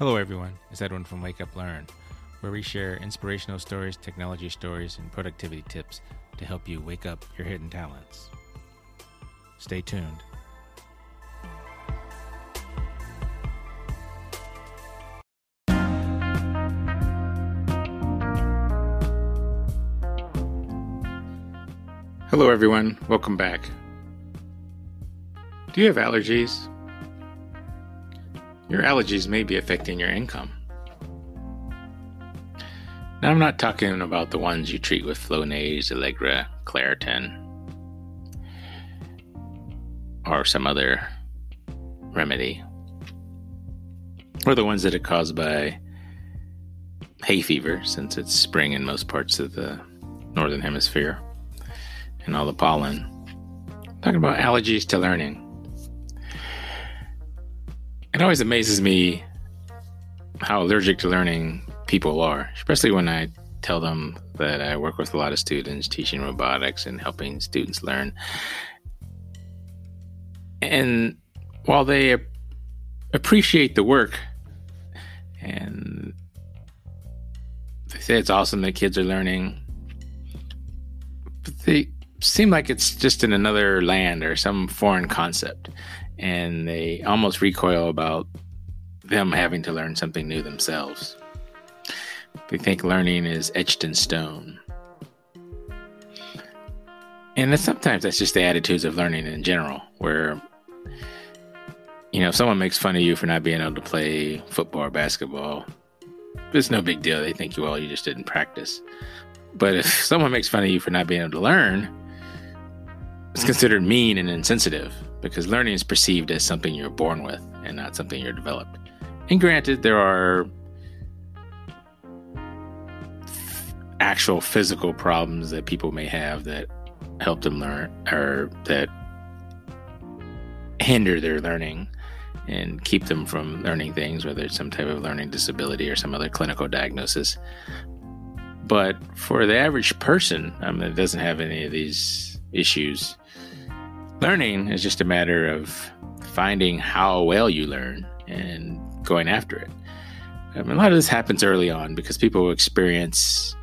Hello, everyone. It's Edwin from Wake Up Learn, where we share inspirational stories, technology stories, and productivity tips to help you wake up your hidden talents. Stay tuned. Hello, everyone. Welcome back. Do you have allergies? Your allergies may be affecting your income. Now, I'm not talking about the ones you treat with Flonase, Allegra, Claritin, or some other remedy, or the ones that are caused by hay fever, since it's spring in most parts of the northern hemisphere, and all the pollen. I'm talking about allergies to learning. It always amazes me how allergic to learning people are, especially when I tell them that I work with a lot of students teaching robotics and helping students learn. And while they appreciate the work and they say it's awesome that kids are learning, but they seem like it's just in another land or some foreign concept and they almost recoil about them having to learn something new themselves. They think learning is etched in stone. And sometimes that's just the attitudes of learning in general, where, you know, if someone makes fun of you for not being able to play football or basketball, it's no big deal. They think, you well, you just didn't practice. But if someone makes fun of you for not being able to learn, it's considered mean and insensitive because learning is perceived as something you're born with and not something you're developed. And granted, there are actual physical problems that people may have that help them learn or that hinder their learning and keep them from learning things, whether it's some type of learning disability or some other clinical diagnosis. But for the average person I mean, that doesn't have any of these issues, learning is just a matter of finding how well you learn and going after it. I mean, a lot of this happens early on because people experience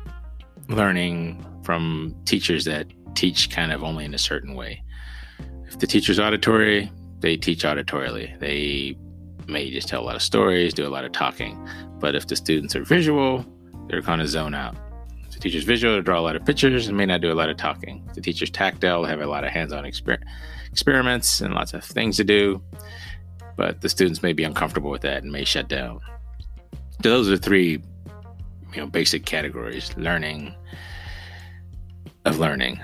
learning from teachers that teach kind of only in a certain way. If the teacher's auditory, they teach auditorily. They may just tell a lot of stories, do a lot of talking. But if the students are visual, they're going to zone out. The teacher's visual, they draw a lot of pictures and may not do a lot of talking. The teacher's tactile, have a lot of hands-on exper- experiments and lots of things to do. But the students may be uncomfortable with that and may shut down. So those are three, you know, basic categories: learning of learning,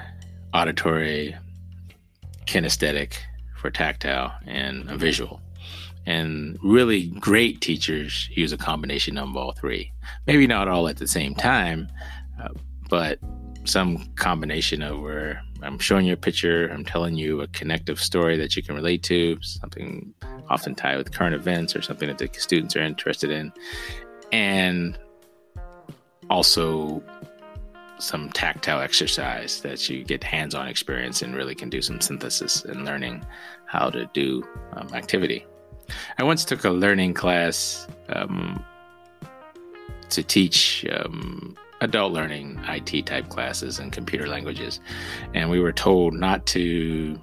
auditory, kinesthetic for tactile, and a visual. And really great teachers use a combination of all three. Maybe not all at the same time, uh, but some combination of where I'm showing you a picture, I'm telling you a connective story that you can relate to, something often tied with current events or something that the students are interested in, and also some tactile exercise that you get hands-on experience and really can do some synthesis and learning how to do um, activity. I once took a learning class um, to teach um, adult learning IT type classes and computer languages. And we were told not to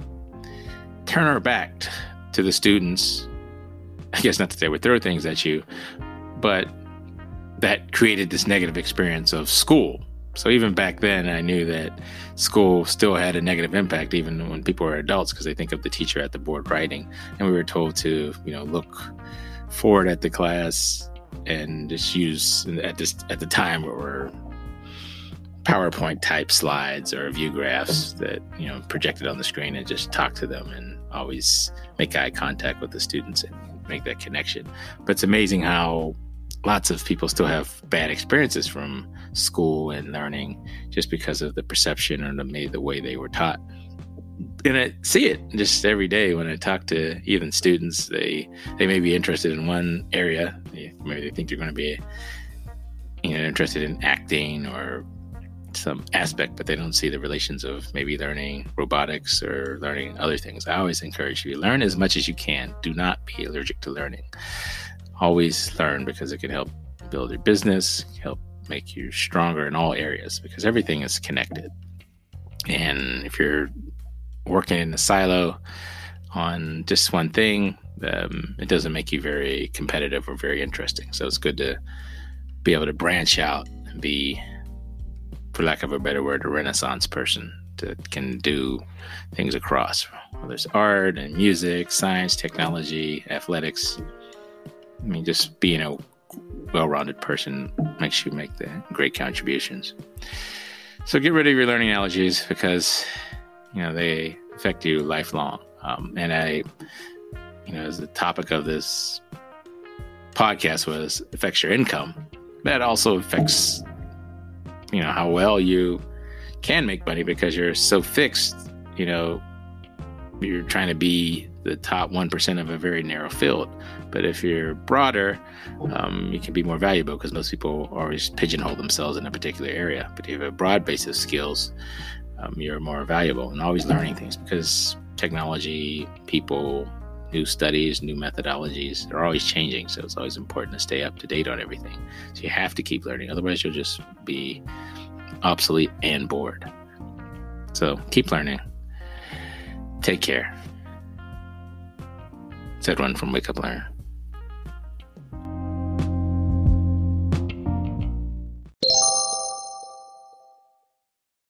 turn our back to the students. I guess not that they would throw things at you, but that created this negative experience of school. So even back then, I knew that school still had a negative impact, even when people were adults, because they think of the teacher at the board writing. And we were told to, you know, look forward at the class and just use at this at the time where we're PowerPoint type slides or view graphs that you know projected on the screen and just talk to them and always make eye contact with the students and make that connection. But it's amazing how lots of people still have bad experiences from school and learning just because of the perception or the maybe the way they were taught. And I see it just every day when I talk to even students. They they may be interested in one area. Maybe they think they're going to be you know interested in acting or some aspect, but they don't see the relations of maybe learning robotics or learning other things. I always encourage you learn as much as you can. Do not be allergic to learning. always learn because it can help build your business, help make you stronger in all areas because everything is connected. And if you're working in a silo on just one thing, um, it doesn't make you very competitive or very interesting. So it's good to be able to branch out and be, for lack of a better word, a renaissance person that can do things across, whether it's art and music, science, technology, athletics. I mean, just being a well-rounded person makes you make the great contributions. So get rid of your learning allergies because you know they affect you lifelong. Um, and I, you know, as the topic of this podcast was affects your income, that also affects you know how well you can make money because you're so fixed. You know, you're trying to be the top 1% of a very narrow field. But if you're broader, um, you can be more valuable because most people always pigeonhole themselves in a particular area. But if you have a broad base of skills, um, you're more valuable and always learning things because technology, people, new studies, new methodologies, they're always changing. So it's always important to stay up to date on everything. So you have to keep learning. Otherwise, you'll just be obsolete and bored. So keep learning. Take care said one from Wake Up Learn.